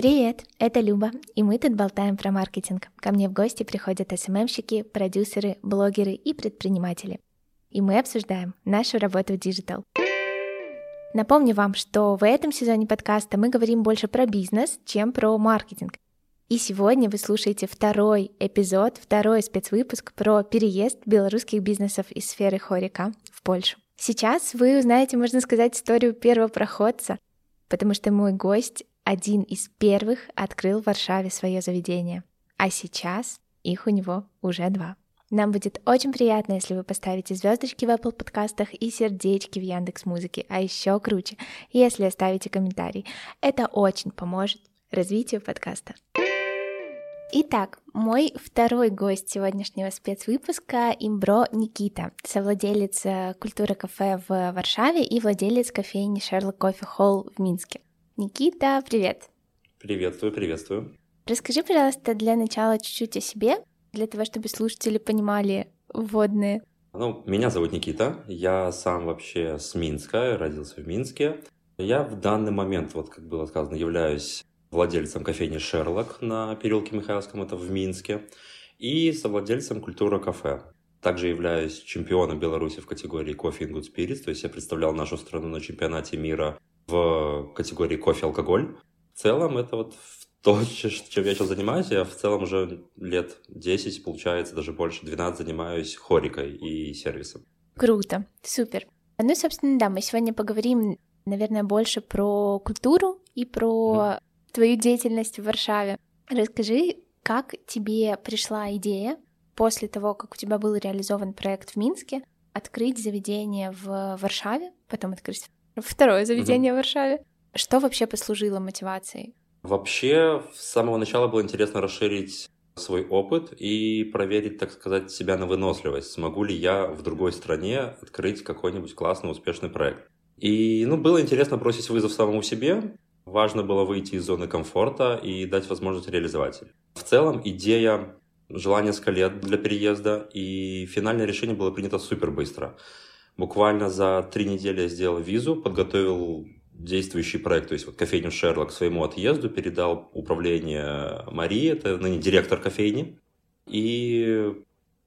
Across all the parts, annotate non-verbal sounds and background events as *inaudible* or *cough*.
Привет, это Люба, и мы тут болтаем про маркетинг. Ко мне в гости приходят SMM щики, продюсеры, блогеры и предприниматели. И мы обсуждаем нашу работу в digital. Напомню вам, что в этом сезоне подкаста мы говорим больше про бизнес, чем про маркетинг. И сегодня вы слушаете второй эпизод, второй спецвыпуск про переезд белорусских бизнесов из сферы HoReCa в Польшу. Сейчас вы узнаете, можно сказать, историю первого проходца, потому что мой гость один из первых открыл в Варшаве свое заведение, а сейчас их у него уже два. Нам будет очень приятно, если вы поставите звездочки в Apple подкастах и сердечки в Яндекс Музыке, а еще круче, если оставите комментарий. Это очень поможет развитию подкаста. Итак, мой второй гость сегодняшнего спецвыпуска — Имбро Никита, совладелец э, культуры кафе в Варшаве и владелец кофейни Шерлок Кофе Холл в Минске. Никита, привет. Приветствую, приветствую. Расскажи, пожалуйста, для начала чуть-чуть о себе, для того, чтобы слушатели понимали вводные. Ну, меня зовут Никита, я сам вообще с Минска, родился в Минске. Я в данный момент, вот как было сказано, являюсь владельцем кофейни «Шерлок» на переулке Михайловском, это в Минске, и совладельцем «Культура кафе». Также являюсь чемпионом Беларуси в категории кофе and good spirits, то есть я представлял нашу страну на чемпионате мира в категории кофе-алкоголь. В целом это вот *laughs* то, *laughs* чем я сейчас занимаюсь, я в целом уже лет 10, получается, даже больше, 12 занимаюсь хорикой и сервисом. Круто, супер. Ну, собственно, да, мы сегодня поговорим, наверное, больше про культуру и про mm. твою деятельность в Варшаве. Расскажи, как тебе пришла идея после того, как у тебя был реализован проект в Минске, открыть заведение в Варшаве, потом открыть Второе заведение mm-hmm. в Варшаве. Что вообще послужило мотивацией? Вообще, с самого начала было интересно расширить свой опыт и проверить, так сказать, себя на выносливость. Смогу ли я в другой стране открыть какой-нибудь классный, успешный проект. И, ну, было интересно бросить вызов самому себе. Важно было выйти из зоны комфорта и дать возможность реализовать. В целом, идея жила несколько лет для переезда, и финальное решение было принято супер быстро. Буквально за три недели я сделал визу, подготовил действующий проект, то есть вот кофейню Шерлок своему отъезду, передал управление Марии, это ныне директор кофейни, и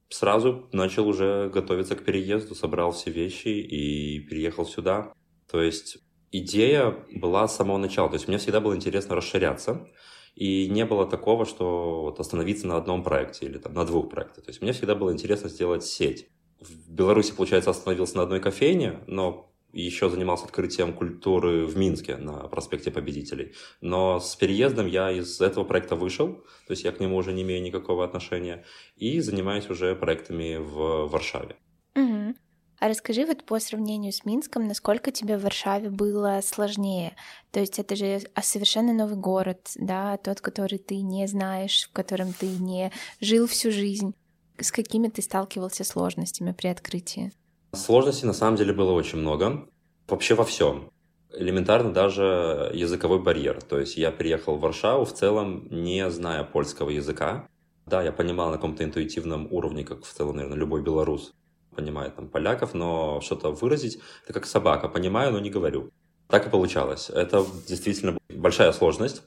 сразу начал уже готовиться к переезду, собрал все вещи и переехал сюда. То есть идея была с самого начала, то есть мне всегда было интересно расширяться, и не было такого, что вот остановиться на одном проекте или там, на двух проектах. То есть мне всегда было интересно сделать сеть в Беларуси, получается, остановился на одной кофейне, но еще занимался открытием культуры в Минске на проспекте Победителей. Но с переездом я из этого проекта вышел, то есть я к нему уже не имею никакого отношения, и занимаюсь уже проектами в Варшаве. Угу. А расскажи вот по сравнению с Минском, насколько тебе в Варшаве было сложнее? То есть это же совершенно новый город, да, тот, который ты не знаешь, в котором ты не жил всю жизнь. С какими ты сталкивался сложностями при открытии? Сложностей на самом деле было очень много. Вообще во всем. Элементарно даже языковой барьер. То есть я приехал в Варшаву в целом не зная польского языка. Да, я понимал на каком-то интуитивном уровне, как в целом, наверное, любой белорус понимает там поляков, но что-то выразить, это как собака, понимаю, но не говорю. Так и получалось. Это действительно большая сложность.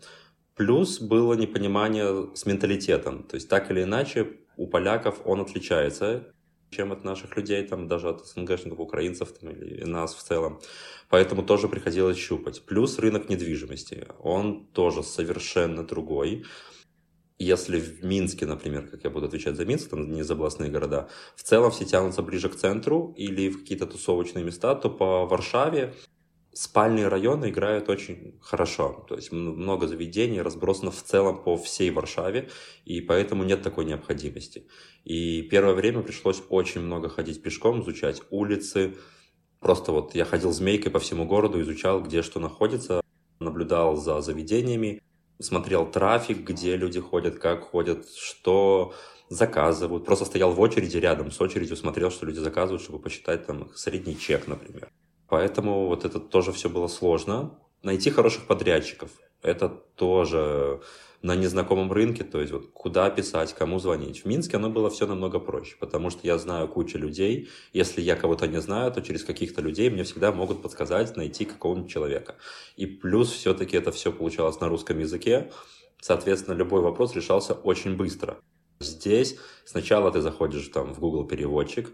Плюс было непонимание с менталитетом. То есть так или иначе у поляков он отличается, чем от наших людей, там, даже от СНГшников, украинцев там, или нас в целом. Поэтому тоже приходилось щупать. Плюс рынок недвижимости. Он тоже совершенно другой. Если в Минске, например, как я буду отвечать за Минск, там не за областные города, в целом все тянутся ближе к центру или в какие-то тусовочные места, то по Варшаве спальные районы играют очень хорошо. То есть много заведений разбросано в целом по всей Варшаве, и поэтому нет такой необходимости. И первое время пришлось очень много ходить пешком, изучать улицы. Просто вот я ходил змейкой по всему городу, изучал, где что находится, наблюдал за заведениями, смотрел трафик, где люди ходят, как ходят, что заказывают. Просто стоял в очереди рядом с очередью, смотрел, что люди заказывают, чтобы посчитать там средний чек, например. Поэтому вот это тоже все было сложно. Найти хороших подрядчиков. это тоже на незнакомом рынке, то есть вот куда писать, кому звонить. В Минске оно было все намного проще, потому что я знаю кучу людей. Если я кого-то не знаю, то через каких-то людей мне всегда могут подсказать, найти какого-нибудь человека. И плюс все-таки это все получалось на русском языке, соответственно, любой вопрос решался очень быстро. Здесь сначала ты заходишь там в Google переводчик,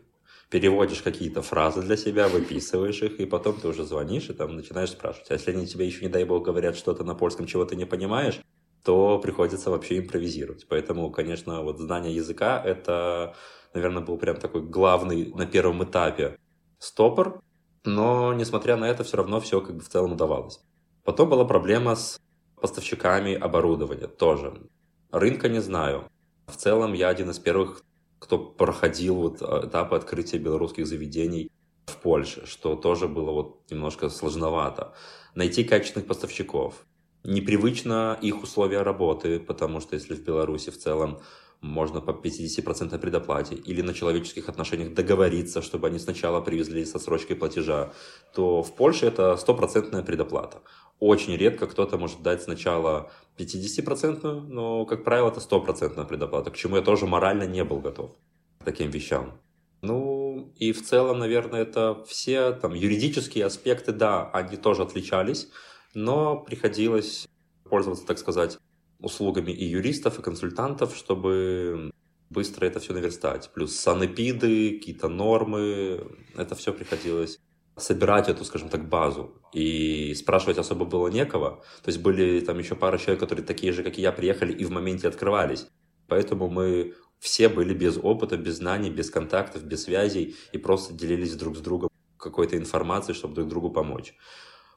переводишь какие-то фразы для себя, выписываешь их, и потом ты уже звонишь и там начинаешь спрашивать. А если они тебе еще, не дай бог, говорят что-то на польском, чего ты не понимаешь, то приходится вообще импровизировать. Поэтому, конечно, вот знание языка — это, наверное, был прям такой главный на первом этапе стопор, но, несмотря на это, все равно все как бы в целом удавалось. Потом была проблема с поставщиками оборудования тоже. Рынка не знаю. В целом я один из первых, кто проходил вот этапы открытия белорусских заведений в Польше, что тоже было вот немножко сложновато. Найти качественных поставщиков, непривычно их условия работы, потому что если в Беларуси в целом можно по 50% предоплате или на человеческих отношениях договориться, чтобы они сначала привезли со срочкой платежа, то в Польше это стопроцентная предоплата. Очень редко кто-то может дать сначала 50%, но, как правило, это стопроцентная предоплата, к чему я тоже морально не был готов, к таким вещам. Ну, и в целом, наверное, это все там юридические аспекты, да, они тоже отличались, но приходилось пользоваться, так сказать, услугами и юристов, и консультантов, чтобы быстро это все наверстать. Плюс санэпиды, какие-то нормы, это все приходилось собирать эту, скажем так, базу. И спрашивать особо было некого. То есть были там еще пара человек, которые такие же, как и я, приехали и в моменте открывались. Поэтому мы все были без опыта, без знаний, без контактов, без связей и просто делились друг с другом какой-то информацией, чтобы друг другу помочь.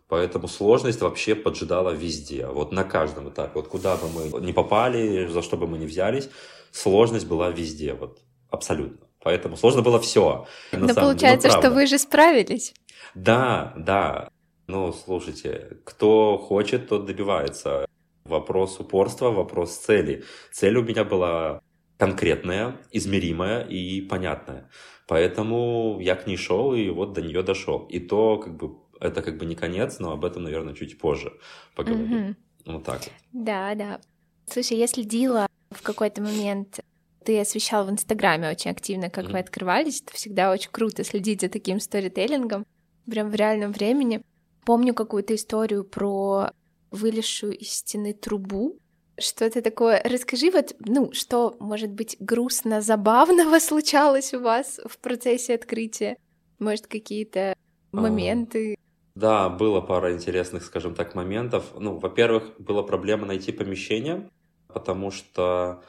Поэтому сложность вообще поджидала везде, вот на каждом этапе. Вот куда бы мы не попали, за что бы мы не взялись, сложность была везде, вот абсолютно. Поэтому сложно было все. Но получается, ну, что вы же справились. Да, да. Ну, слушайте, кто хочет, тот добивается. Вопрос упорства, вопрос цели. Цель у меня была конкретная, измеримая и понятная. Поэтому я к ней шел и вот до нее дошел. И то, как бы, это как бы не конец, но об этом, наверное, чуть позже поговорим. Угу. Вот так вот. Да, да. Слушай, я следила в какой-то момент ты освещал в Инстаграме очень активно, как mm-hmm. вы открывались. Это всегда очень круто следить за таким сторителлингом, прям в реальном времени. Помню какую-то историю про вылезшую из стены трубу. Что-то такое. Расскажи вот, ну, что, может быть, грустно, забавного случалось у вас в процессе открытия? Может, какие-то моменты? Да, было пара интересных, скажем так, моментов. Ну, во-первых, была проблема найти помещение, потому что,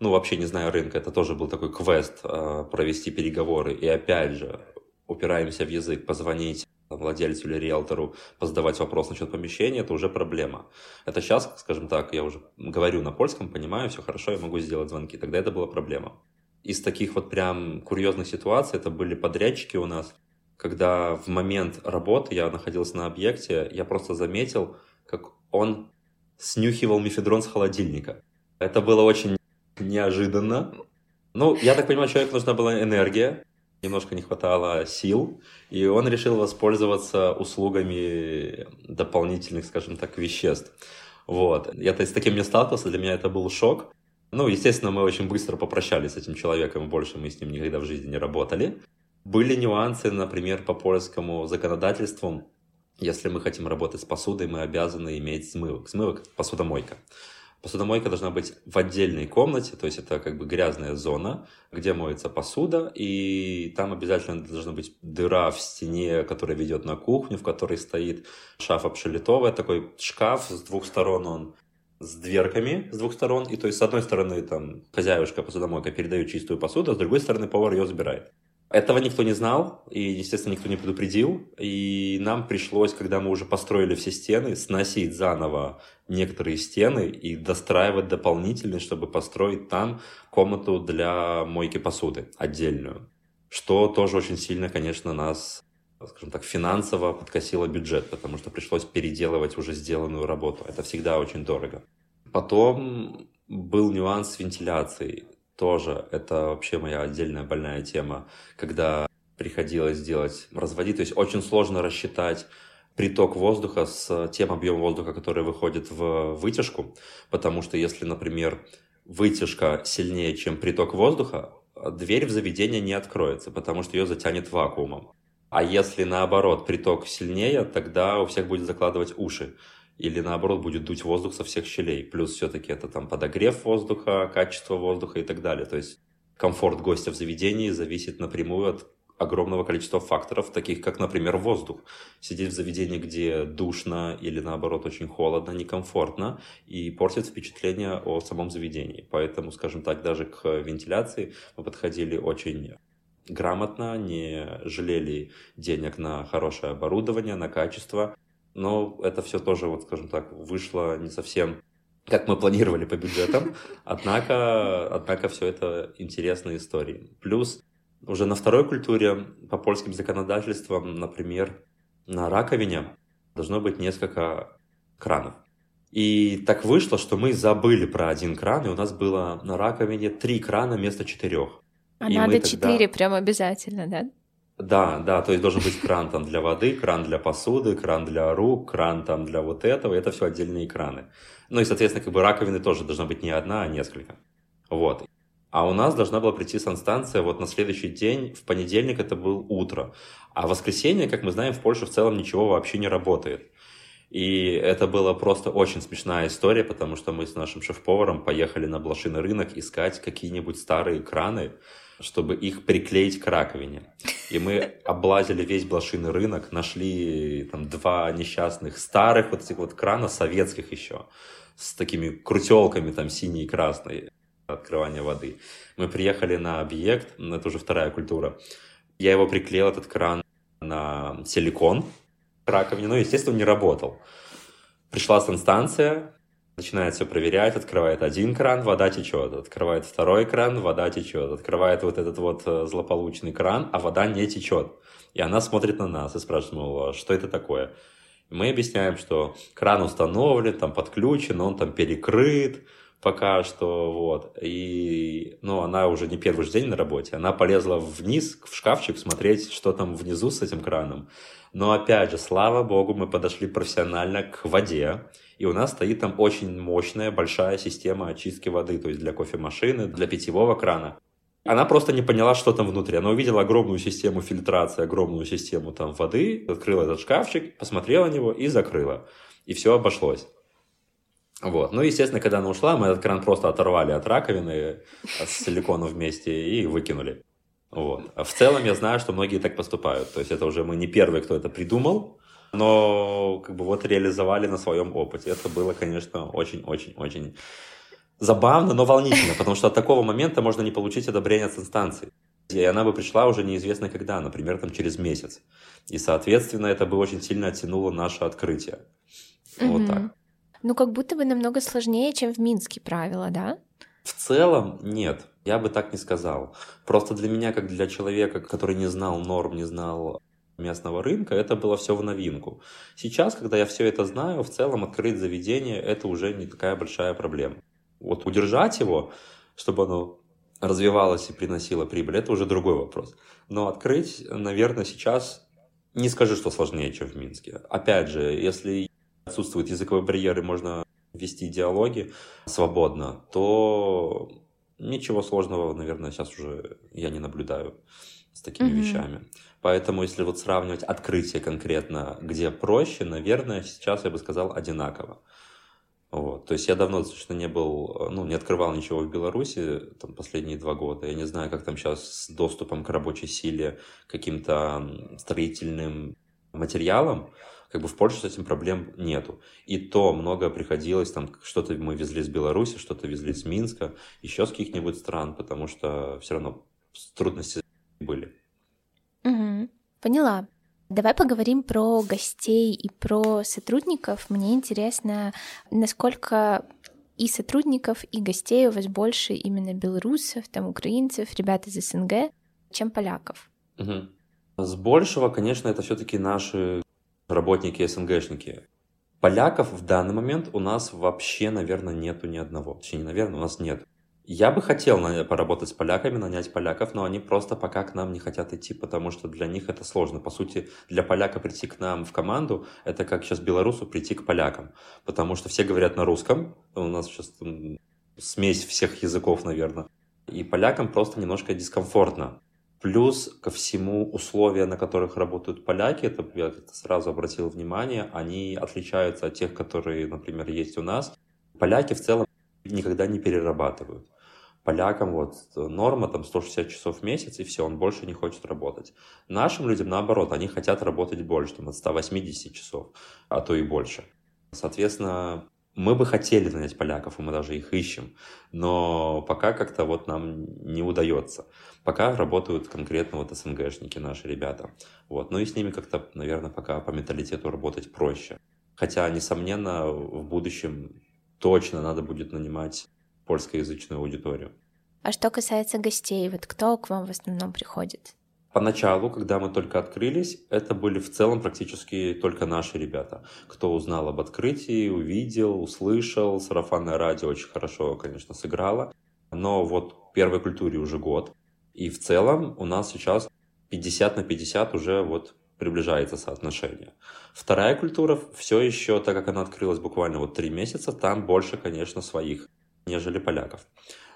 ну, вообще не знаю рынка, это тоже был такой квест э, провести переговоры. И опять же, упираемся в язык, позвонить владельцу или риэлтору, позадавать вопрос насчет помещения, это уже проблема. Это сейчас, скажем так, я уже говорю на польском, понимаю, все хорошо, я могу сделать звонки. Тогда это была проблема. Из таких вот прям курьезных ситуаций это были подрядчики у нас, когда в момент работы я находился на объекте, я просто заметил, как он снюхивал мифедрон с холодильника. Это было очень неожиданно. Ну, я так понимаю, человеку нужна была энергия, немножко не хватало сил, и он решил воспользоваться услугами дополнительных, скажем так, веществ. Вот. Я с таким не сталкивался, для меня это был шок. Ну, естественно, мы очень быстро попрощались с этим человеком, больше мы с ним никогда в жизни не работали. Были нюансы, например, по польскому законодательству. Если мы хотим работать с посудой, мы обязаны иметь смывок. Смывок – посудомойка. Посудомойка должна быть в отдельной комнате, то есть это как бы грязная зона, где моется посуда, и там обязательно должна быть дыра в стене, которая ведет на кухню, в которой стоит шафа пшелитовая, такой шкаф с двух сторон он с дверками с двух сторон, и то есть с одной стороны там хозяюшка посудомойка передает чистую посуду, а с другой стороны повар ее забирает. Этого никто не знал, и, естественно, никто не предупредил. И нам пришлось, когда мы уже построили все стены, сносить заново некоторые стены и достраивать дополнительно, чтобы построить там комнату для мойки посуды отдельную. Что тоже очень сильно, конечно, нас скажем так, финансово подкосило бюджет, потому что пришлось переделывать уже сделанную работу. Это всегда очень дорого. Потом был нюанс с вентиляцией тоже это вообще моя отдельная больная тема, когда приходилось делать разводить. То есть очень сложно рассчитать приток воздуха с тем объемом воздуха, который выходит в вытяжку, потому что если, например, вытяжка сильнее, чем приток воздуха, дверь в заведение не откроется, потому что ее затянет вакуумом. А если наоборот приток сильнее, тогда у всех будет закладывать уши. Или наоборот будет дуть воздух со всех щелей. Плюс все-таки это там подогрев воздуха, качество воздуха и так далее. То есть комфорт гостя в заведении зависит напрямую от огромного количества факторов, таких как, например, воздух. Сидеть в заведении, где душно или, наоборот, очень холодно, некомфортно и портит впечатление о самом заведении. Поэтому, скажем так, даже к вентиляции мы подходили очень грамотно, не жалели денег на хорошее оборудование, на качество. Но это все тоже, вот, скажем так, вышло не совсем как мы планировали по бюджетам, однако, однако все это интересные истории. Плюс уже на второй культуре по польским законодательствам, например, на раковине должно быть несколько кранов. И так вышло, что мы забыли про один кран, и у нас было на раковине три крана вместо четырех. А и надо четыре тогда... прям обязательно, да? Да, да, то есть должен быть кран там для воды, кран для посуды, кран для рук, кран там для вот этого, это все отдельные краны. Ну и, соответственно, как бы раковины тоже должна быть не одна, а несколько. Вот. А у нас должна была прийти санстанция вот на следующий день, в понедельник это был утро. А в воскресенье, как мы знаем, в Польше в целом ничего вообще не работает. И это была просто очень смешная история, потому что мы с нашим шеф-поваром поехали на блошиный рынок искать какие-нибудь старые краны, чтобы их приклеить к раковине. И мы *laughs* облазили весь блошиный рынок, нашли там два несчастных старых вот этих вот крана советских еще, с такими крутелками там синей и красной открывания воды. Мы приехали на объект, это уже вторая культура. Я его приклеил, этот кран, на силикон раковине, но, естественно, не работал. Пришла санстанция, начинает все проверять, открывает один кран, вода течет, открывает второй кран, вода течет, открывает вот этот вот э, злополучный кран, а вода не течет. И она смотрит на нас и спрашивает, мол, «А что это такое? мы объясняем, что кран установлен, там подключен, он там перекрыт, пока что, вот. И, ну, она уже не первый же день на работе, она полезла вниз, в шкафчик, смотреть, что там внизу с этим краном. Но, опять же, слава богу, мы подошли профессионально к воде, и у нас стоит там очень мощная, большая система очистки воды, то есть для кофемашины, для питьевого крана. Она просто не поняла, что там внутри. Она увидела огромную систему фильтрации, огромную систему там воды, открыла этот шкафчик, посмотрела на него и закрыла. И все обошлось. Вот. Ну, естественно, когда она ушла, мы этот кран просто оторвали от раковины с силиконом вместе и выкинули. Вот. А в целом я знаю, что многие так поступают. То есть это уже мы не первые, кто это придумал, но как бы вот реализовали на своем опыте. Это было, конечно, очень-очень-очень забавно, но волнительно, *laughs* потому что от такого момента можно не получить одобрение от инстанции. И она бы пришла уже неизвестно когда, например, там через месяц. И, соответственно, это бы очень сильно оттянуло наше открытие. Mm-hmm. Вот так. Ну, как будто бы намного сложнее, чем в Минске правила, да? В целом нет, я бы так не сказал. Просто для меня, как для человека, который не знал норм, не знал местного рынка, это было все в новинку. Сейчас, когда я все это знаю, в целом открыть заведение это уже не такая большая проблема. Вот удержать его, чтобы оно развивалось и приносило прибыль, это уже другой вопрос. Но открыть, наверное, сейчас не скажу, что сложнее, чем в Минске. Опять же, если отсутствуют языковые барьеры, можно вести диалоги свободно, то ничего сложного, наверное, сейчас уже я не наблюдаю с такими mm-hmm. вещами. Поэтому, если вот сравнивать открытие конкретно, где проще, наверное, сейчас я бы сказал одинаково. Вот. То есть я давно достаточно не был, ну, не открывал ничего в Беларуси там, последние два года. Я не знаю, как там сейчас с доступом к рабочей силе, каким-то строительным материалам как бы в Польше с этим проблем нету. И то много приходилось, там что-то мы везли с Беларуси, что-то везли с Минска, еще с каких-нибудь стран, потому что все равно трудности были. Угу. Поняла. Давай поговорим про гостей и про сотрудников. Мне интересно, насколько и сотрудников, и гостей у вас больше именно белорусов, там украинцев, ребят из СНГ, чем поляков. Угу. С большего, конечно, это все-таки наши работники СНГшники. Поляков в данный момент у нас вообще, наверное, нету ни одного. Точнее, наверное, у нас нет. Я бы хотел поработать с поляками, нанять поляков, но они просто пока к нам не хотят идти, потому что для них это сложно. По сути, для поляка прийти к нам в команду, это как сейчас белорусу прийти к полякам, потому что все говорят на русском, у нас сейчас смесь всех языков, наверное, и полякам просто немножко дискомфортно. Плюс ко всему условия, на которых работают поляки, это я сразу обратил внимание, они отличаются от тех, которые, например, есть у нас. Поляки в целом никогда не перерабатывают полякам вот норма там 160 часов в месяц, и все, он больше не хочет работать. Нашим людям наоборот, они хотят работать больше, там от 180 часов, а то и больше. Соответственно, мы бы хотели нанять поляков, и мы даже их ищем, но пока как-то вот нам не удается. Пока работают конкретно вот СНГшники наши ребята. Вот. Ну и с ними как-то, наверное, пока по менталитету работать проще. Хотя, несомненно, в будущем точно надо будет нанимать польскоязычную аудиторию. А что касается гостей, вот кто к вам в основном приходит? Поначалу, когда мы только открылись, это были в целом практически только наши ребята. Кто узнал об открытии, увидел, услышал. Сарафанное радио очень хорошо, конечно, сыграло. Но вот первой культуре уже год. И в целом у нас сейчас 50 на 50 уже вот приближается соотношение. Вторая культура все еще, так как она открылась буквально вот три месяца, там больше, конечно, своих нежели поляков.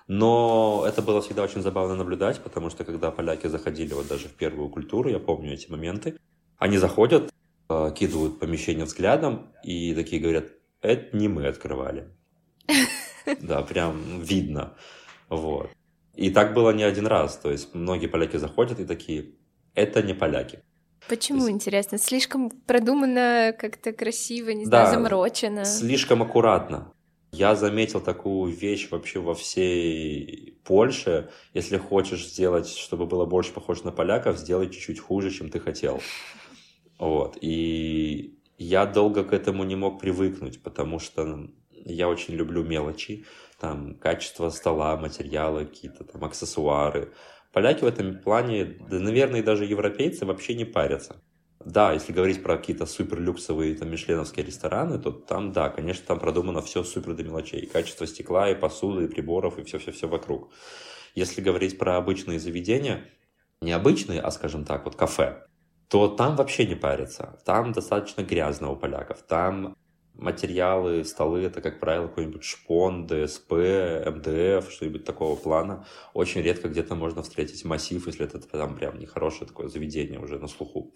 Но это было всегда очень забавно наблюдать, потому что когда поляки заходили вот даже в первую культуру, я помню эти моменты, они заходят, э, кидывают помещение взглядом и такие говорят, это не мы открывали. *laughs* Да, прям видно. Вот. И так было не один раз. То есть многие поляки заходят и такие, это не поляки. Почему, есть... интересно? Слишком продумано, как-то красиво, не да, знаю, заморочено. Слишком аккуратно. Я заметил такую вещь вообще во всей Польше. Если хочешь сделать, чтобы было больше похоже на поляков, сделай чуть-чуть хуже, чем ты хотел. Вот. И я долго к этому не мог привыкнуть, потому что я очень люблю мелочи. Там качество стола, материалы, какие-то там аксессуары. Поляки в этом плане, да, наверное, даже европейцы вообще не парятся. Да, если говорить про какие-то супер люксовые там мишленовские рестораны, то там, да, конечно, там продумано все супер до мелочей. Качество стекла, и посуды, и приборов, и все-все-все вокруг. Если говорить про обычные заведения, не обычные, а, скажем так, вот кафе, то там вообще не парятся. Там достаточно грязно у поляков. Там материалы, столы, это, как правило, какой-нибудь шпон, ДСП, МДФ, что-нибудь такого плана. Очень редко где-то можно встретить массив, если это там прям нехорошее такое заведение уже на слуху.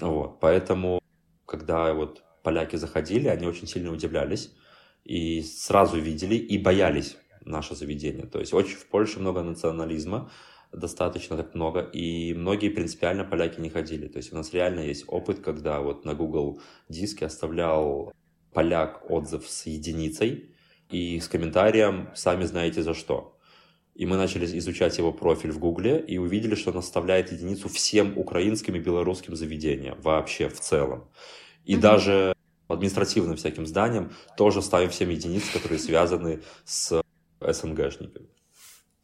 Вот, поэтому, когда вот поляки заходили, они очень сильно удивлялись и сразу видели и боялись наше заведение. То есть очень в Польше много национализма, достаточно так много, и многие принципиально поляки не ходили. То есть у нас реально есть опыт, когда вот на Google диске оставлял поляк отзыв с единицей и с комментарием «сами знаете за что». И мы начали изучать его профиль в Гугле и увидели, что он оставляет единицу всем украинским и белорусским заведениям вообще в целом. И mm-hmm. даже административным всяким зданиям тоже ставим всем единицы, которые связаны с СНГшниками.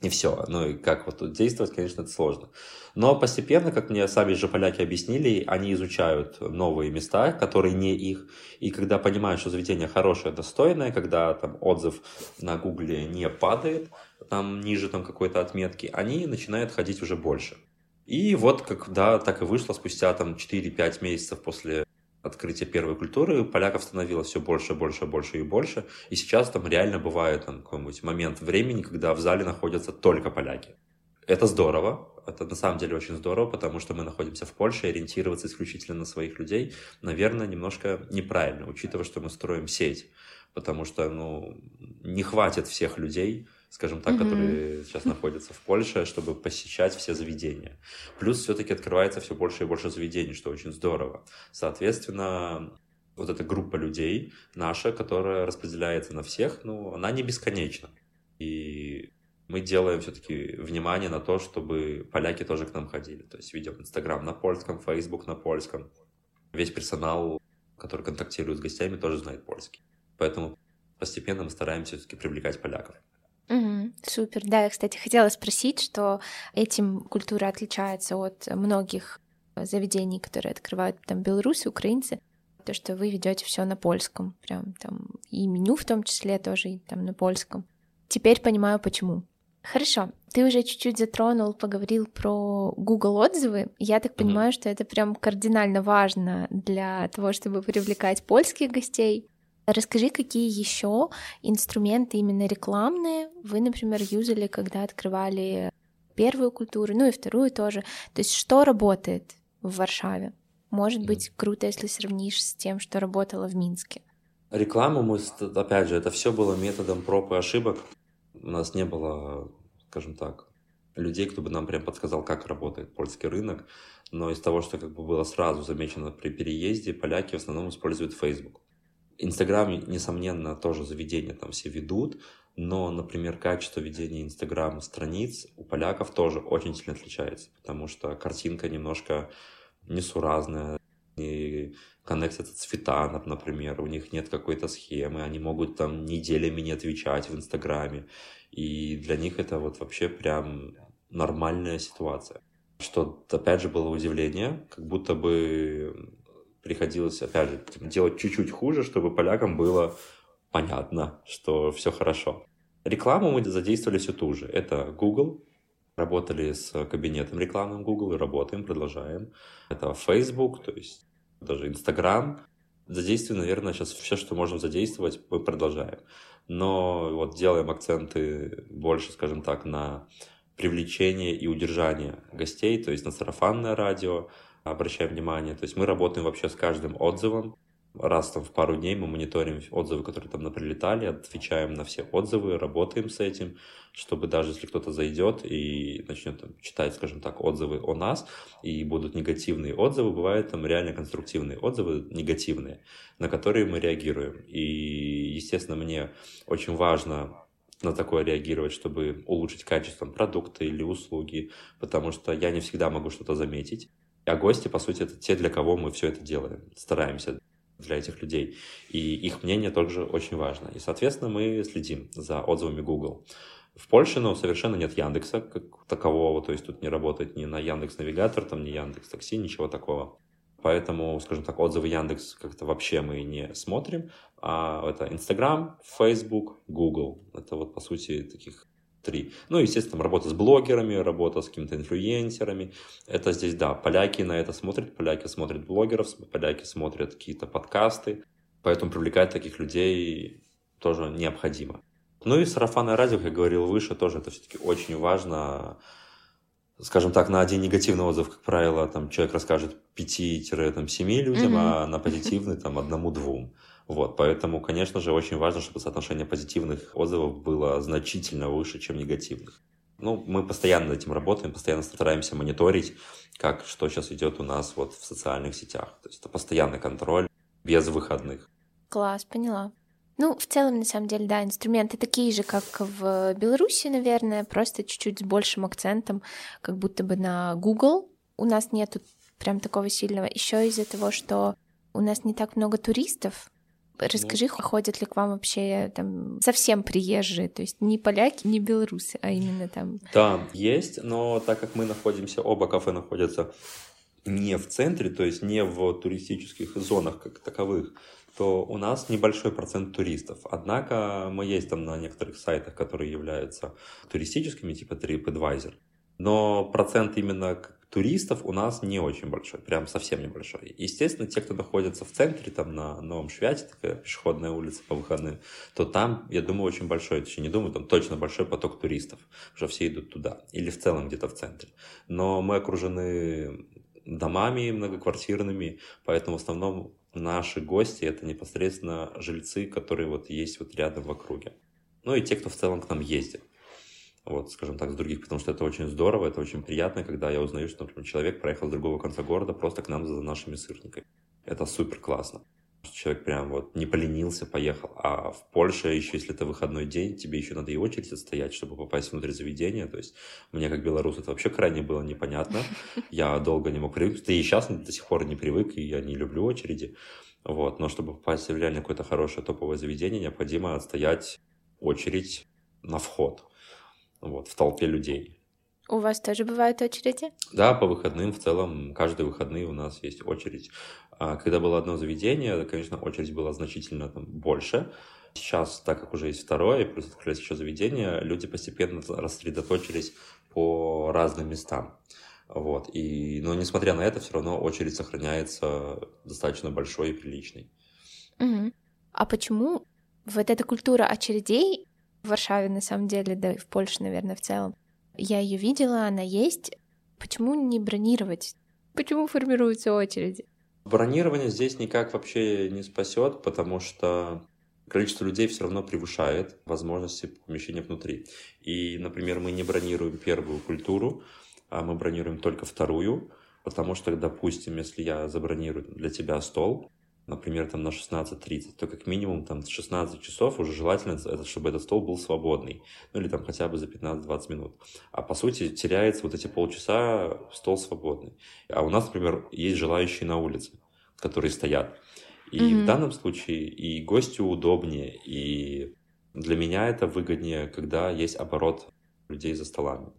И все. Ну и как вот тут действовать, конечно, это сложно. Но постепенно, как мне сами же поляки объяснили, они изучают новые места, которые не их. И когда понимают, что заведение хорошее, достойное, когда там отзыв на гугле не падает, там ниже там какой-то отметки, они начинают ходить уже больше. И вот когда так и вышло, спустя там 4-5 месяцев после открытия первой культуры поляков становилось все больше, больше, больше и больше. И сейчас там реально бывает там какой-нибудь момент времени, когда в зале находятся только поляки. Это здорово, это на самом деле очень здорово, потому что мы находимся в Польше, и ориентироваться исключительно на своих людей, наверное, немножко неправильно, учитывая, что мы строим сеть, потому что, ну, не хватит всех людей, скажем так, mm-hmm. которые сейчас находятся в Польше, чтобы посещать все заведения. Плюс все-таки открывается все больше и больше заведений, что очень здорово. Соответственно, вот эта группа людей наша, которая распределяется на всех, ну, она не бесконечна. И мы делаем все-таки внимание на то, чтобы поляки тоже к нам ходили. То есть видим Инстаграм на польском, Фейсбук на польском. Весь персонал, который контактирует с гостями, тоже знает польский. Поэтому постепенно мы стараемся все-таки привлекать поляков. Угу, супер. Да, я, кстати, хотела спросить, что этим культура отличается от многих заведений, которые открывают там белорусы, украинцы, то, что вы ведете все на польском, прям там и меню в том числе тоже и там на польском. Теперь понимаю, почему. Хорошо, ты уже чуть-чуть затронул, поговорил про Google отзывы. Я так понимаю, mm-hmm. что это прям кардинально важно для того, чтобы привлекать польских гостей. Расскажи, какие еще инструменты именно рекламные вы, например, юзали, когда открывали первую культуру, ну и вторую тоже. То есть что работает в Варшаве? Может быть, круто, если сравнишь с тем, что работало в Минске. Рекламу мы, опять же, это все было методом проб и ошибок. У нас не было, скажем так, людей, кто бы нам прям подсказал, как работает польский рынок. Но из того, что как бы было сразу замечено при переезде, поляки в основном используют Facebook. Инстаграм, несомненно, тоже заведения там все ведут, но, например, качество ведения Инстаграм страниц у поляков тоже очень сильно отличается, потому что картинка немножко несуразная, и коннектят цвета, например, у них нет какой-то схемы, они могут там неделями не отвечать в Инстаграме, и для них это вот вообще прям нормальная ситуация. Что, опять же, было удивление, как будто бы приходилось, опять же, делать чуть-чуть хуже, чтобы полякам было понятно, что все хорошо. Рекламу мы задействовали все ту же. Это Google, работали с кабинетом рекламным Google и работаем, продолжаем. Это Facebook, то есть даже Instagram. Задействуем, наверное, сейчас все, что можем задействовать, мы продолжаем. Но вот делаем акценты больше, скажем так, на привлечение и удержание гостей, то есть на сарафанное радио, обращаем внимание. То есть мы работаем вообще с каждым отзывом. Раз там в пару дней мы мониторим отзывы, которые там прилетали, отвечаем на все отзывы, работаем с этим, чтобы даже если кто-то зайдет и начнет там, читать, скажем так, отзывы о нас, и будут негативные отзывы, бывают там реально конструктивные отзывы, негативные, на которые мы реагируем. И, естественно, мне очень важно на такое реагировать, чтобы улучшить качество продукта или услуги, потому что я не всегда могу что-то заметить. А гости, по сути, это те, для кого мы все это делаем. Стараемся для этих людей. И их мнение также очень важно. И, соответственно, мы следим за отзывами Google. В Польше, ну, совершенно нет Яндекса как такового, то есть тут не работает ни на Яндекс Навигатор, там ни Яндекс Такси, ничего такого. Поэтому, скажем так, отзывы Яндекс как-то вообще мы не смотрим. А это Инстаграм, Фейсбук, Google. Это вот, по сути, таких три. Ну, естественно, работа с блогерами, работа с какими-то инфлюенсерами. Это здесь, да, поляки на это смотрят, поляки смотрят блогеров, поляки смотрят какие-то подкасты. Поэтому привлекать таких людей тоже необходимо. Ну и сарафанное радио, как я говорил выше, тоже это все-таки очень важно. Скажем так, на один негативный отзыв, как правило, там человек расскажет 5-7 людям, mm-hmm. а на позитивный там одному-двум. Вот, поэтому, конечно же, очень важно, чтобы соотношение позитивных отзывов было значительно выше, чем негативных. Ну, мы постоянно над этим работаем, постоянно стараемся мониторить, как, что сейчас идет у нас вот в социальных сетях. То есть это постоянный контроль без выходных. Класс, поняла. Ну, в целом, на самом деле, да, инструменты такие же, как в Беларуси, наверное, просто чуть-чуть с большим акцентом, как будто бы на Google. У нас нету прям такого сильного. Еще из-за того, что у нас не так много туристов, Расскажи, ну, ходят ли к вам вообще там совсем приезжие, то есть не поляки, не белорусы, а именно там... Да, есть, но так как мы находимся, оба кафе находятся не в центре, то есть не в туристических зонах как таковых, то у нас небольшой процент туристов. Однако мы есть там на некоторых сайтах, которые являются туристическими, типа TripAdvisor. Но процент именно туристов у нас не очень большой, прям совсем небольшой. Естественно, те, кто находится в центре, там на Новом Швяте, такая пешеходная улица по выходным, то там, я думаю, очень большой, точнее не думаю, там точно большой поток туристов, уже все идут туда, или в целом где-то в центре. Но мы окружены домами многоквартирными, поэтому в основном наши гости это непосредственно жильцы, которые вот есть вот рядом в округе. Ну и те, кто в целом к нам ездит вот, скажем так, с других, потому что это очень здорово, это очень приятно, когда я узнаю, что, например, человек проехал с другого конца города просто к нам за нашими сырниками. Это супер классно. Человек прям вот не поленился, поехал. А в Польше еще, если это выходной день, тебе еще надо и очередь отстоять, чтобы попасть внутрь заведения. То есть мне как белорус это вообще крайне было непонятно. *laughs* Я долго не мог привыкнуть. Да и сейчас до сих пор не привык, и я не люблю очереди. Вот. Но чтобы попасть в реально какое-то хорошее топовое заведение, необходимо отстоять очередь на вход вот, в толпе людей. У вас тоже бывают очереди? Да, по выходным в целом, каждые выходные у нас есть очередь. А когда было одно заведение, конечно, очередь была значительно там, больше. Сейчас, так как уже есть второе, плюс открылись еще заведения, люди постепенно рассредоточились по разным местам. Вот. И, но несмотря на это, все равно очередь сохраняется достаточно большой и приличной. Угу. А почему вот эта культура очередей Варшаве, на самом деле, да и в Польше, наверное, в целом, я ее видела, она есть. Почему не бронировать? Почему формируются очереди? Бронирование здесь никак вообще не спасет, потому что количество людей все равно превышает возможности помещения внутри. И, например, мы не бронируем первую культуру, а мы бронируем только вторую, потому что, допустим, если я забронирую для тебя стол, например, там на 16.30, то как минимум там с 16 часов уже желательно, чтобы этот стол был свободный. Ну или там хотя бы за 15-20 минут. А по сути теряется вот эти полчаса стол свободный. А у нас, например, есть желающие на улице, которые стоят. И mm-hmm. в данном случае и гостю удобнее, и для меня это выгоднее, когда есть оборот людей за столами.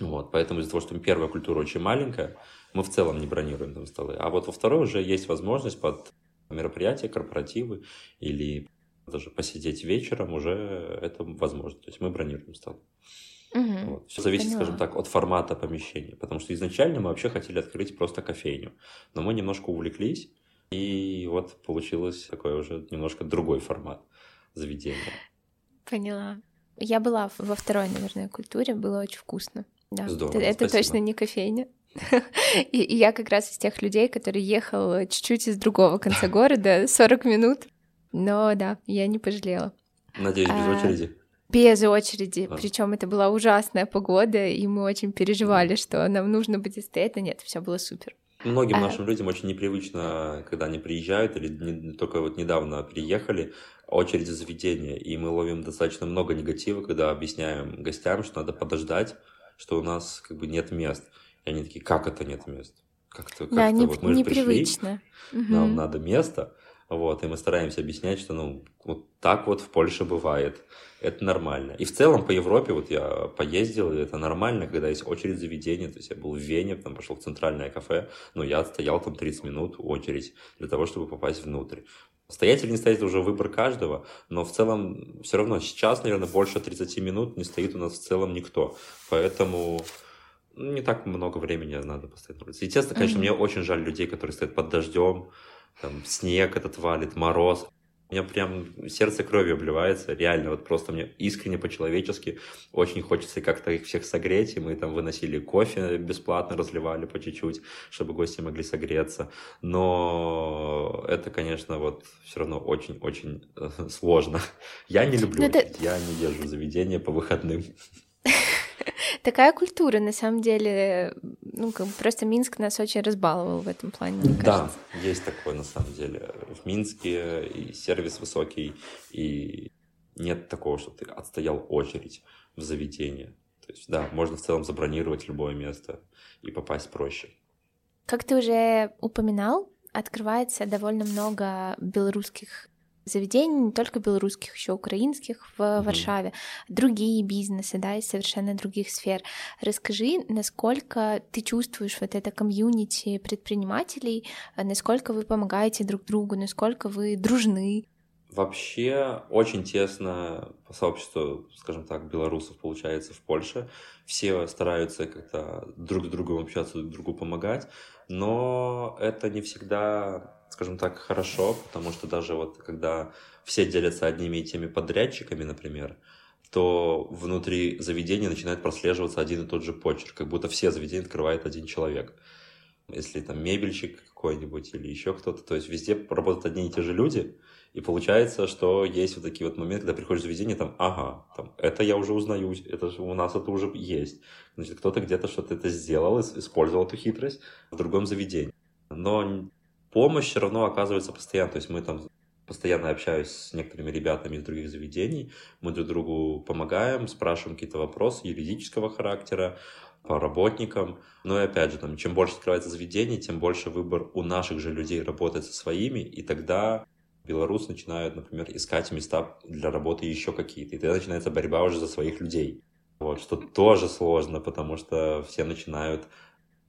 Вот, поэтому из-за того, что первая культура очень маленькая, мы в целом не бронируем там столы. А вот во второй уже есть возможность под мероприятия, корпоративы или даже посидеть вечером уже это возможно. То есть мы бронируем стол. Угу. Вот. Все зависит, Поняла. скажем так, от формата помещения. Потому что изначально мы вообще хотели открыть просто кофейню. Но мы немножко увлеклись, и вот получилось такой уже немножко другой формат заведения. Поняла. Я была во второй, наверное, культуре, было очень вкусно. Да. Здорово, это спасибо. точно не кофейня. *laughs* И, и я как раз из тех людей, который ехал чуть-чуть из другого конца *laughs* города, 40 минут. Но да, я не пожалела. Надеюсь, без а, очереди? Без очереди. А. Причем это была ужасная погода, и мы очень переживали, что нам нужно будет стоять. Но нет, все было супер. Многим а... нашим людям очень непривычно, когда они приезжают или не, только вот недавно приехали, очереди заведения. И мы ловим достаточно много негатива, когда объясняем гостям, что надо подождать, что у нас как бы нет мест. И они такие, как это нет мест? Как-то, как да, не, вот мы непривычно. Пришли, угу. Нам надо место. Вот, и мы стараемся объяснять, что ну, вот так вот в Польше бывает. Это нормально. И в целом по Европе, вот я поездил, и это нормально, когда есть очередь заведения. То есть я был в Вене, там пошел в центральное кафе, но я отстоял там 30 минут очередь для того, чтобы попасть внутрь. Стоять или не стоять, это уже выбор каждого, но в целом все равно сейчас, наверное, больше 30 минут не стоит у нас в целом никто. Поэтому ну, не так много времени надо постоять на улице. Естественно, конечно, mm-hmm. мне очень жаль людей, которые стоят под дождем, там снег этот валит, мороз. Меня прям сердце кровью обливается, реально, вот просто мне искренне по-человечески очень хочется как-то их всех согреть, и мы там выносили кофе бесплатно, разливали по чуть-чуть, чтобы гости могли согреться, но это, конечно, вот все равно очень-очень э, *laughs* сложно. Я не люблю, это... я не езжу в заведение по выходным. *laughs* *laughs* Такая культура, на самом деле, ну, как бы просто Минск нас очень разбаловал в этом плане, мне Да, кажется. есть такое, на самом деле. В Минске и сервис высокий, и нет такого, что ты отстоял очередь в заведение. То есть, да, можно в целом забронировать любое место и попасть проще. Как ты уже упоминал, открывается довольно много белорусских заведений, не только белорусских, еще украинских в mm-hmm. Варшаве, другие бизнесы, да, из совершенно других сфер. Расскажи, насколько ты чувствуешь вот это комьюнити предпринимателей, насколько вы помогаете друг другу, насколько вы дружны? Вообще очень тесно по сообществу, скажем так, белорусов получается в Польше. Все стараются как-то друг с другом общаться, друг другу помогать, но это не всегда скажем так, хорошо, потому что даже вот когда все делятся одними и теми подрядчиками, например, то внутри заведения начинает прослеживаться один и тот же почерк, как будто все заведения открывает один человек. Если там мебельщик какой-нибудь или еще кто-то, то есть везде работают одни и те же люди, и получается, что есть вот такие вот моменты, когда приходишь в заведение, там, ага, там, это я уже узнаю, это же у нас это уже есть. Значит, кто-то где-то что-то это сделал, использовал эту хитрость в другом заведении. Но помощь все равно оказывается постоянно. То есть мы там постоянно общаюсь с некоторыми ребятами из других заведений, мы друг другу помогаем, спрашиваем какие-то вопросы юридического характера, по работникам. Но и опять же, там, чем больше открывается заведений, тем больше выбор у наших же людей работать со своими, и тогда белорусы начинают, например, искать места для работы еще какие-то. И тогда начинается борьба уже за своих людей. Вот, что тоже сложно, потому что все начинают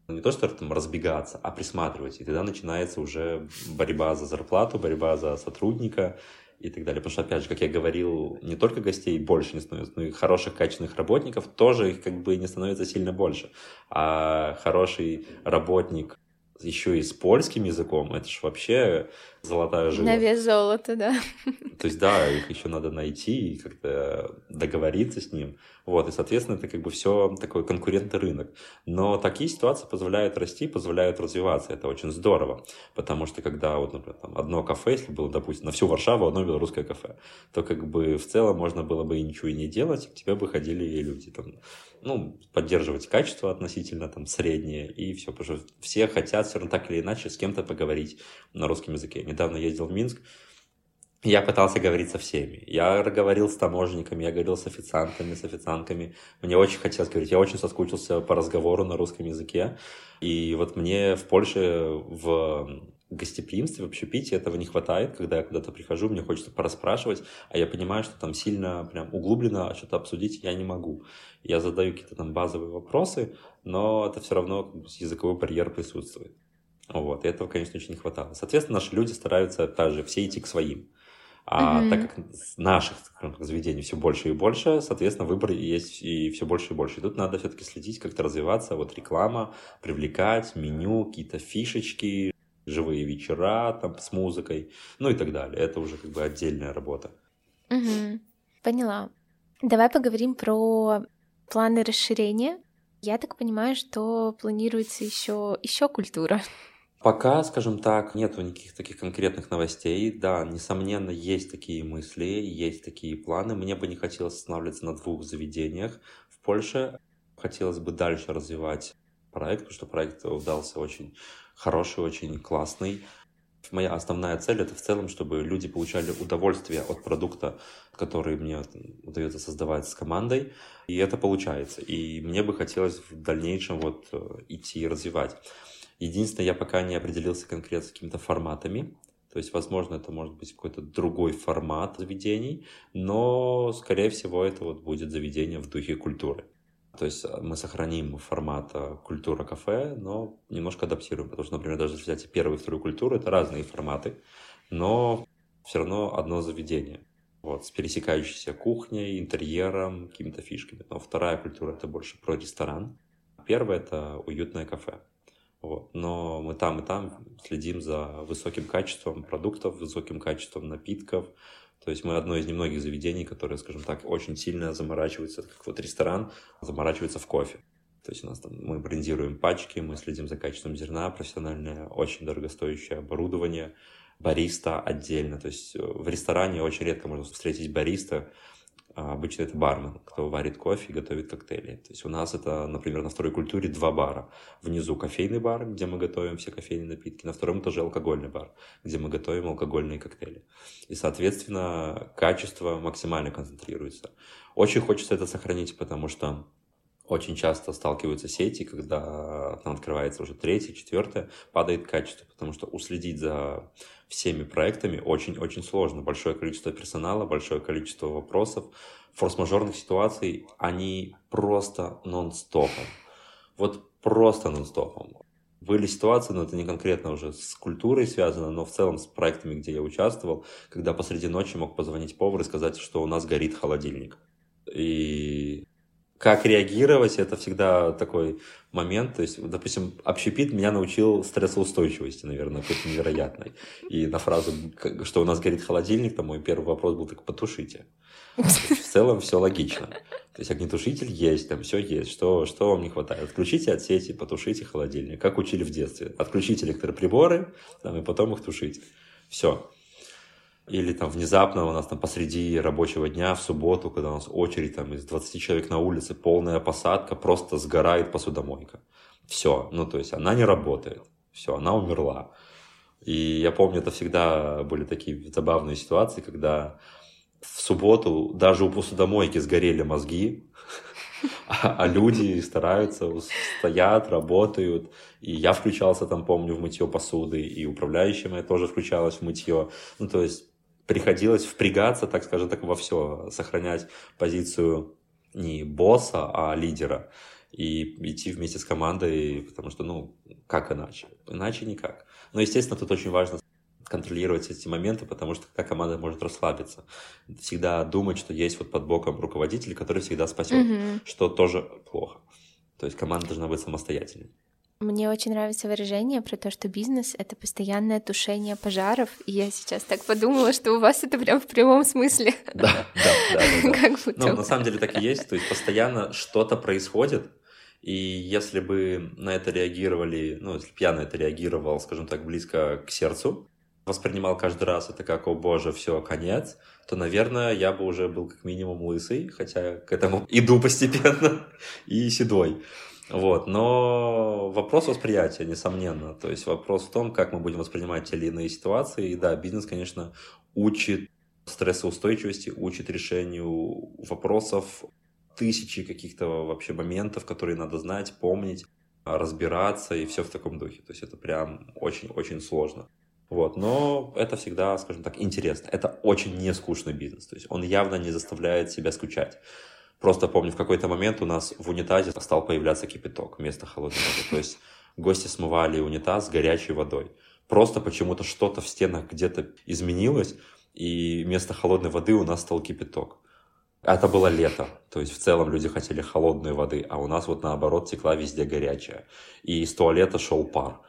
не то, что там разбегаться, а присматривать. И тогда начинается уже борьба за зарплату, борьба за сотрудника. и так далее. Потому что, опять же, как я говорил, не только гостей больше не становится, но и хороших, качественных работников тоже их как бы не становится сильно больше. А хороший работник еще и с польским языком, это же вообще золотая жила. На вес золота, да. *laughs* То есть, да, их еще надо найти и как-то договориться с ним. Вот, и, соответственно, это как бы все такой конкурентный рынок. Но такие ситуации позволяют расти, позволяют развиваться. Это очень здорово. Потому что когда вот, например, там одно кафе, если было, допустим, на всю Варшаву одно белорусское кафе, то как бы в целом можно было бы и ничего и не делать, к тебе бы ходили люди там, ну, поддерживать качество относительно там среднее и все, потому что все хотят все равно так или иначе с кем-то поговорить на русском языке. Недавно ездил в Минск, я пытался говорить со всеми. Я говорил с таможенниками, я говорил с официантами, с официантками. Мне очень хотелось говорить. Я очень соскучился по разговору на русском языке. И вот мне в Польше в гостеприимстве, в общепите этого не хватает. Когда я куда-то прихожу, мне хочется пораспрашивать, а я понимаю, что там сильно прям углубленно что-то обсудить я не могу. Я задаю какие-то там базовые вопросы, но это все равно языковой барьер присутствует. Вот, и этого, конечно, очень не хватало. Соответственно, наши люди стараются также все идти к своим. А mm-hmm. так как наших заведений все больше и больше, соответственно, выбор есть и все больше и больше. И тут надо все-таки следить, как-то развиваться. Вот реклама, привлекать, меню, какие-то фишечки, живые вечера там с музыкой, ну и так далее. Это уже как бы отдельная работа. Mm-hmm. Поняла. Давай поговорим про планы расширения. Я так понимаю, что планируется еще еще культура. Пока, скажем так, нету никаких таких конкретных новостей. Да, несомненно, есть такие мысли, есть такие планы. Мне бы не хотелось останавливаться на двух заведениях в Польше. Хотелось бы дальше развивать проект, потому что проект удался очень хороший, очень классный. Моя основная цель это в целом, чтобы люди получали удовольствие от продукта, который мне удается создавать с командой. И это получается. И мне бы хотелось в дальнейшем вот э, идти и развивать. Единственное, я пока не определился конкретно с какими-то форматами. То есть, возможно, это может быть какой-то другой формат заведений, но, скорее всего, это вот будет заведение в духе культуры. То есть э, мы сохраним формат э, культура кафе, но немножко адаптируем, потому что, например, даже если взять первую и вторую культуру, это разные форматы, но все равно одно заведение. Вот, с пересекающейся кухней, интерьером, какими-то фишками. Но вторая культура — это больше про ресторан. Первая — это уютное кафе. Вот. Но мы там и там следим за высоким качеством продуктов, высоким качеством напитков. То есть мы одно из немногих заведений, которые, скажем так, очень сильно заморачиваются, как вот ресторан, заморачивается в кофе. То есть у нас там мы брендируем пачки, мы следим за качеством зерна, профессиональное, очень дорогостоящее оборудование, бариста отдельно. То есть в ресторане очень редко можно встретить бариста, обычно это бармен, кто варит кофе и готовит коктейли. То есть у нас это, например, на второй культуре два бара. Внизу кофейный бар, где мы готовим все кофейные напитки. На втором этаже алкогольный бар, где мы готовим алкогольные коктейли. И, соответственно, качество максимально концентрируется. Очень хочется это сохранить, потому что очень часто сталкиваются сети, когда там открывается уже третье, четвертое, падает качество, потому что уследить за всеми проектами очень-очень сложно. Большое количество персонала, большое количество вопросов, форс-мажорных ситуаций, они просто нон-стопом. Вот просто нон-стопом. Были ситуации, но это не конкретно уже с культурой связано, но в целом с проектами, где я участвовал, когда посреди ночи мог позвонить повар и сказать, что у нас горит холодильник. И как реагировать, это всегда такой момент. То есть, допустим, общепит меня научил стрессоустойчивости, наверное, какой-то невероятной. И на фразу, что у нас горит холодильник, там мой первый вопрос был, так потушите. В целом все логично. То есть огнетушитель есть, там все есть. Что, что вам не хватает? Отключите от сети, потушите холодильник. Как учили в детстве. Отключите электроприборы, там, и потом их тушите. Все. Или там внезапно у нас там посреди рабочего дня в субботу, когда у нас очередь там из 20 человек на улице, полная посадка, просто сгорает посудомойка. Все, ну то есть она не работает. Все, она умерла. И я помню, это всегда были такие забавные ситуации, когда в субботу даже у посудомойки сгорели мозги, *laughs* а, люди стараются, стоят, работают. И я включался там, помню, в мытье посуды, и управляющая моя тоже включалась в мытье. Ну, то есть приходилось впрягаться, так скажем, так во все, сохранять позицию не босса, а лидера и идти вместе с командой, потому что, ну, как иначе? Иначе никак. Но, естественно, тут очень важно контролировать эти моменты, потому что как команда может расслабиться. Всегда думать, что есть вот под боком руководитель, который всегда спасет, mm-hmm. что тоже плохо. То есть команда должна быть самостоятельной. Мне очень нравится выражение про то, что бизнес — это постоянное тушение пожаров. И я сейчас так подумала, что у вас это прям в прямом смысле. *laughs* Да, да, да. Как будто... Ну, на самом деле так и есть. То есть постоянно что-то происходит, и если бы на это реагировали, ну, если бы я на это реагировал, скажем так, близко к сердцу, воспринимал каждый раз это как, о боже, все, конец, то, наверное, я бы уже был как минимум лысый, хотя к этому *laughs* иду постепенно, и седой. Вот, но вопрос восприятия, несомненно. То есть вопрос в том, как мы будем воспринимать те или иные ситуации. И да, бизнес, конечно, учит стрессоустойчивости, учит решению вопросов, тысячи каких-то вообще моментов, которые надо знать, помнить, разбираться и все в таком духе. То есть это прям очень-очень сложно. Вот, но это всегда, скажем так, интересно. Это очень не скучный бизнес. То есть он явно не заставляет себя скучать. Просто помню, в какой-то момент у нас в унитазе стал появляться кипяток вместо холодной воды. То есть гости смывали унитаз горячей водой. Просто почему-то что-то в стенах где-то изменилось, и вместо холодной воды у нас стал кипяток. Это было лето, то есть в целом люди хотели холодной воды, а у нас вот наоборот текла везде горячая. И из туалета шел пар.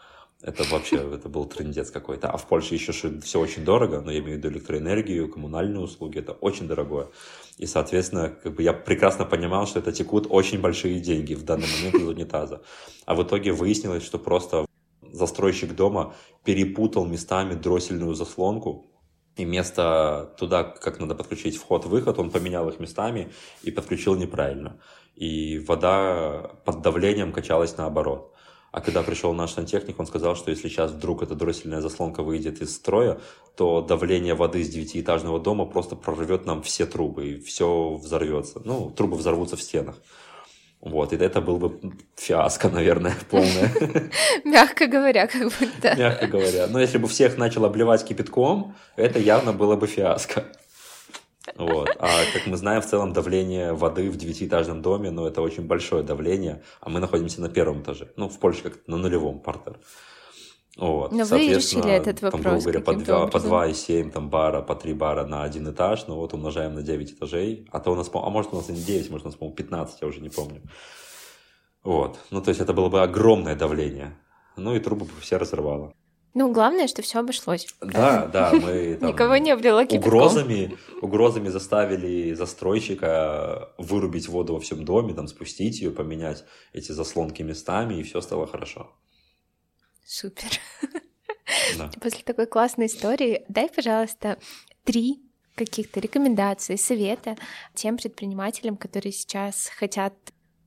Это вообще, это был трендец какой-то. А в Польше еще все очень дорого, но я имею в виду электроэнергию, коммунальные услуги, это очень дорогое. И, соответственно, как бы я прекрасно понимал, что это текут очень большие деньги в данный момент из унитаза. А в итоге выяснилось, что просто застройщик дома перепутал местами дроссельную заслонку, и вместо туда, как надо подключить вход-выход, он поменял их местами и подключил неправильно. И вода под давлением качалась наоборот. А когда пришел наш сантехник, он сказал, что если сейчас вдруг эта дроссельная заслонка выйдет из строя, то давление воды с девятиэтажного дома просто прорвет нам все трубы, и все взорвется. Ну, трубы взорвутся в стенах. Вот, и это был бы фиаско, наверное, *laughs* полное. *laughs* Мягко говоря, как будто. Мягко говоря. Но если бы всех начал обливать кипятком, это явно было бы фиаско. Вот. А как мы знаем, в целом давление воды в девятиэтажном доме, ну, это очень большое давление, а мы находимся на первом этаже. Ну, в Польше как на нулевом партере. Вот. Но вы решили этот вопрос там, говоря, по 2, по 2,7 там, бара, по 3 бара на один этаж, ну вот умножаем на 9 этажей, а то у нас, а может у нас и не 9, может у нас, по-моему, 15, я уже не помню. Вот, ну то есть это было бы огромное давление, ну и трубы бы все разрывало. Ну, главное, что все обошлось. Да, да, мы *laughs* там, Никого не облило кипятком. Угрозами, угрозами заставили застройщика вырубить воду во всем доме, там, спустить ее, поменять эти заслонки местами, и все стало хорошо. Супер. Да. *laughs* После такой классной истории дай, пожалуйста, три каких-то рекомендаций, совета тем предпринимателям, которые сейчас хотят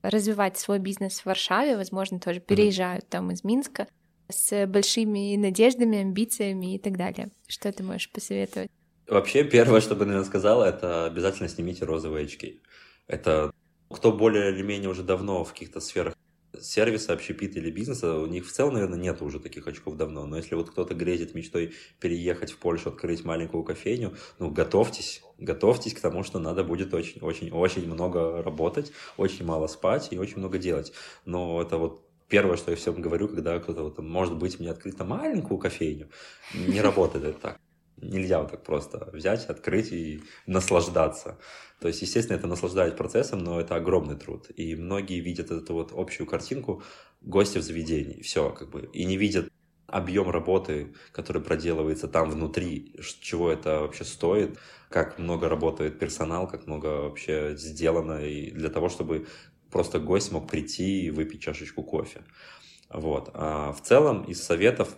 развивать свой бизнес в Варшаве, возможно, тоже переезжают mm-hmm. там из Минска с большими надеждами, амбициями и так далее. Что ты можешь посоветовать? Вообще, первое, что бы, наверное, сказала, это обязательно снимите розовые очки. Это кто более или менее уже давно в каких-то сферах сервиса, общепита или бизнеса, у них в целом, наверное, нет уже таких очков давно. Но если вот кто-то грезит мечтой переехать в Польшу, открыть маленькую кофейню, ну, готовьтесь, готовьтесь к тому, что надо будет очень-очень-очень много работать, очень мало спать и очень много делать. Но это вот первое, что я всем говорю, когда кто-то вот, может быть, мне открыть маленькую кофейню, не работает это так. Нельзя вот так просто взять, открыть и наслаждаться. То есть, естественно, это наслаждает процессом, но это огромный труд. И многие видят эту вот общую картинку гостя в заведении. Все, как бы. И не видят объем работы, который проделывается там внутри, чего это вообще стоит, как много работает персонал, как много вообще сделано и для того, чтобы просто гость мог прийти и выпить чашечку кофе. Вот. А в целом из советов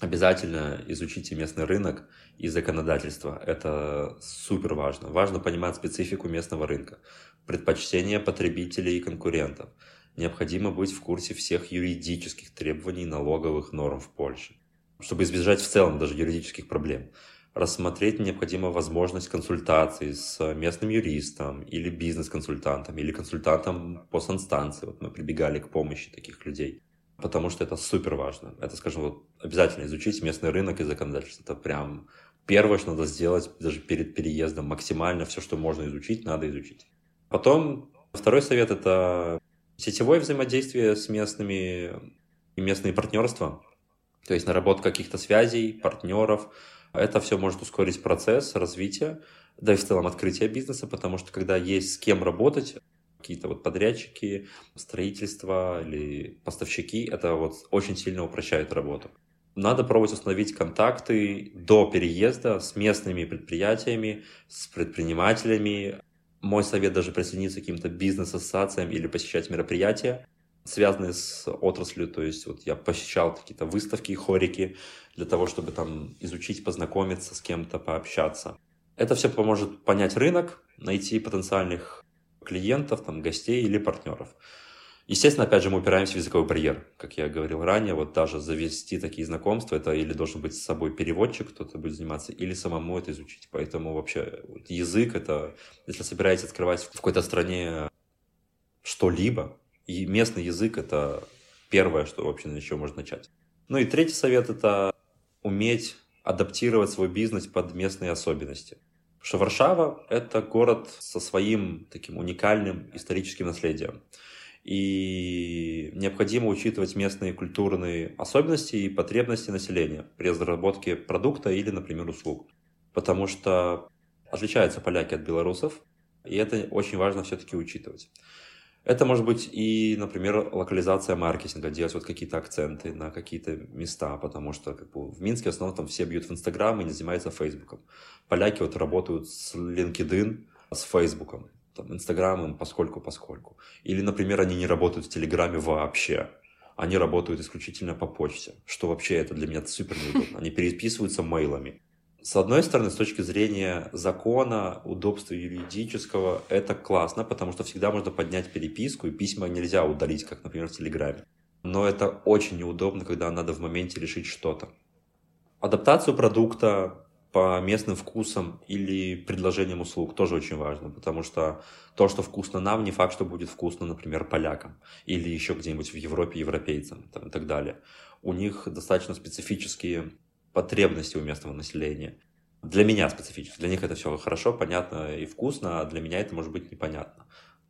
обязательно изучите местный рынок и законодательство. Это супер важно. Важно понимать специфику местного рынка, предпочтения потребителей и конкурентов. Необходимо быть в курсе всех юридических требований налоговых норм в Польше, чтобы избежать в целом даже юридических проблем. Рассмотреть необходимо возможность консультации с местным юристом или бизнес-консультантом, или консультантом по санстанции. Вот мы прибегали к помощи таких людей потому что это супер важно. Это, скажем, вот обязательно изучить местный рынок и законодательство. Это прям первое, что надо сделать даже перед переездом. Максимально все, что можно изучить, надо изучить. Потом второй совет – это сетевое взаимодействие с местными и местные партнерства. То есть наработка каких-то связей, партнеров. Это все может ускорить процесс развития, да и в целом открытия бизнеса, потому что когда есть с кем работать, какие-то вот подрядчики, строительство или поставщики, это вот очень сильно упрощает работу. Надо пробовать установить контакты до переезда с местными предприятиями, с предпринимателями. Мой совет даже присоединиться к каким-то бизнес-ассоциациям или посещать мероприятия, связанные с отраслью. То есть вот я посещал какие-то выставки, хорики для того, чтобы там изучить, познакомиться с кем-то, пообщаться. Это все поможет понять рынок, найти потенциальных клиентов, там, гостей или партнеров. Естественно, опять же, мы упираемся в языковой барьер. Как я говорил ранее, вот даже завести такие знакомства, это или должен быть с собой переводчик, кто-то будет заниматься, или самому это изучить. Поэтому вообще язык это, если собираетесь открывать в какой-то стране что-либо, и местный язык это первое, что вообще на чем можно начать. Ну и третий совет это уметь адаптировать свой бизнес под местные особенности. Потому что Варшава — это город со своим таким уникальным историческим наследием. И необходимо учитывать местные культурные особенности и потребности населения при разработке продукта или, например, услуг. Потому что отличаются поляки от белорусов, и это очень важно все-таки учитывать. Это может быть и, например, локализация маркетинга, делать вот какие-то акценты на какие-то места, потому что как бы, в Минске в основном там все бьют в Инстаграм и не занимаются Фейсбуком. Поляки вот работают с LinkedIn, с Фейсбуком, там, Инстаграмом поскольку-поскольку. Или, например, они не работают в Телеграме вообще. Они работают исключительно по почте, что вообще это для меня супер неудобно. Они переписываются мейлами. С одной стороны, с точки зрения закона, удобства юридического, это классно, потому что всегда можно поднять переписку, и письма нельзя удалить, как, например, в Телеграме. Но это очень неудобно, когда надо в моменте решить что-то. Адаптацию продукта по местным вкусам или предложениям услуг тоже очень важно, потому что то, что вкусно нам, не факт, что будет вкусно, например, полякам или еще где-нибудь в Европе европейцам там, и так далее. У них достаточно специфические потребности у местного населения. Для меня специфически. Для них это все хорошо, понятно и вкусно, а для меня это может быть непонятно.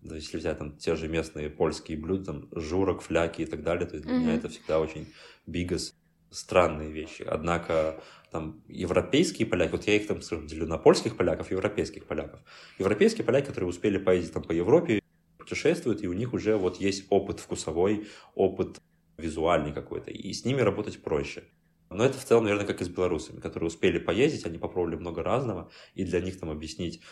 То есть, если взять там те же местные польские блюда, там журок, фляки и так далее, то есть для mm-hmm. меня это всегда очень бигас, странные вещи. Однако там европейские поляки, вот я их там, скажем, делю на польских поляков и европейских поляков. Европейские поляки, которые успели поездить там по Европе, путешествуют, и у них уже вот есть опыт вкусовой, опыт визуальный какой-то, и с ними работать проще. Но это в целом, наверное, как и с белорусами, которые успели поездить, они попробовали много разного, и для них там объяснить,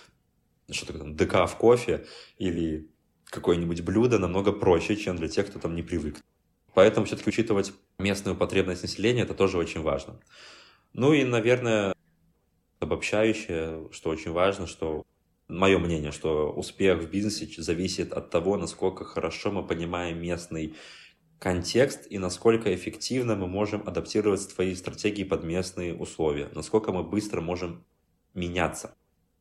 что такое там ДК в кофе или какое-нибудь блюдо намного проще, чем для тех, кто там не привык. Поэтому все-таки учитывать местную потребность населения, это тоже очень важно. Ну и, наверное, обобщающее, что очень важно, что мое мнение, что успех в бизнесе зависит от того, насколько хорошо мы понимаем местный контекст и насколько эффективно мы можем адаптировать свои стратегии под местные условия, насколько мы быстро можем меняться.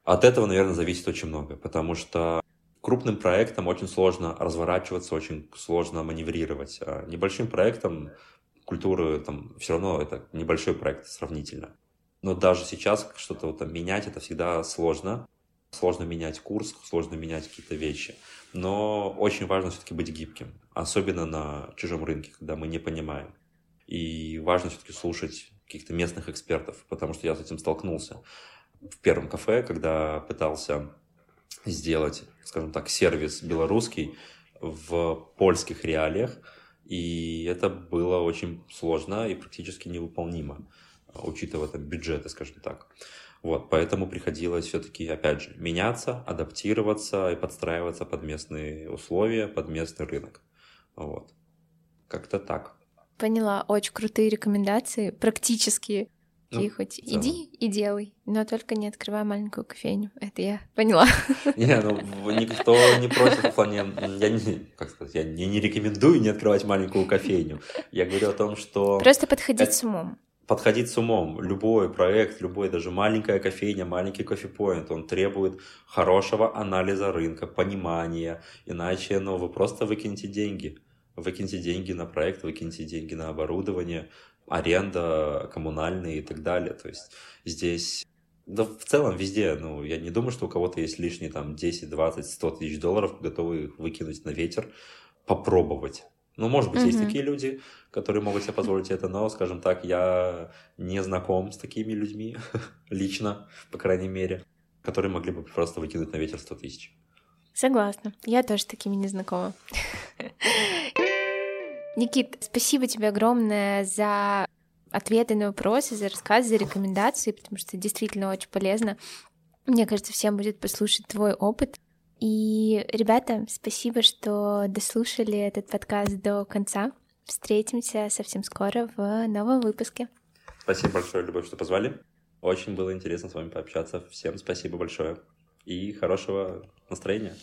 От этого, наверное, зависит очень много, потому что крупным проектам очень сложно разворачиваться, очень сложно маневрировать. А небольшим проектом культуры там все равно это небольшой проект сравнительно. Но даже сейчас что-то вот там менять это всегда сложно. Сложно менять курс, сложно менять какие-то вещи. Но очень важно все-таки быть гибким, особенно на чужом рынке, когда мы не понимаем. И важно все-таки слушать каких-то местных экспертов, потому что я с этим столкнулся в первом кафе, когда пытался сделать, скажем так, сервис белорусский в польских реалиях, и это было очень сложно и практически невыполнимо, учитывая там бюджеты, скажем так. Вот, поэтому приходилось все-таки, опять же, меняться, адаптироваться и подстраиваться под местные условия, под местный рынок. Вот. Как-то так. Поняла. Очень крутые рекомендации, практические. Ну, и хоть да. иди и делай, но только не открывай маленькую кофейню. Это я поняла. *laughs* Не, ну никто не просит в плане, я не, как сказать, я не, не рекомендую не открывать маленькую кофейню. Я говорю о том, что... Просто подходить это... с умом подходить с умом. Любой проект, любой, даже маленькая кофейня, маленький кофепоинт, он требует хорошего анализа рынка, понимания, иначе ну, вы просто выкинете деньги. Выкиньте деньги на проект, выкиньте деньги на оборудование, аренда, коммунальные и так далее. То есть здесь да в целом везде, ну, я не думаю, что у кого-то есть лишние там 10, 20, 100 тысяч долларов, готовы их выкинуть на ветер, попробовать Ну, может быть, mm-hmm. есть такие люди, которые могут себе позволить это, но, скажем так, я не знаком с такими людьми *laughs* лично, по крайней мере, которые могли бы просто выкинуть на ветер 100 тысяч. Согласна. Я тоже такими не знакома. *laughs* Никит, спасибо тебе огромное за ответы на вопросы, за рассказы, за рекомендации, потому что действительно очень полезно. Мне кажется, всем будет послушать твой опыт. И, ребята, спасибо, что дослушали этот подкаст до конца. Встретимся совсем скоро в новом выпуске. Спасибо большое, Любовь, что позвали. Очень было интересно с вами пообщаться. Всем спасибо большое и хорошего настроения.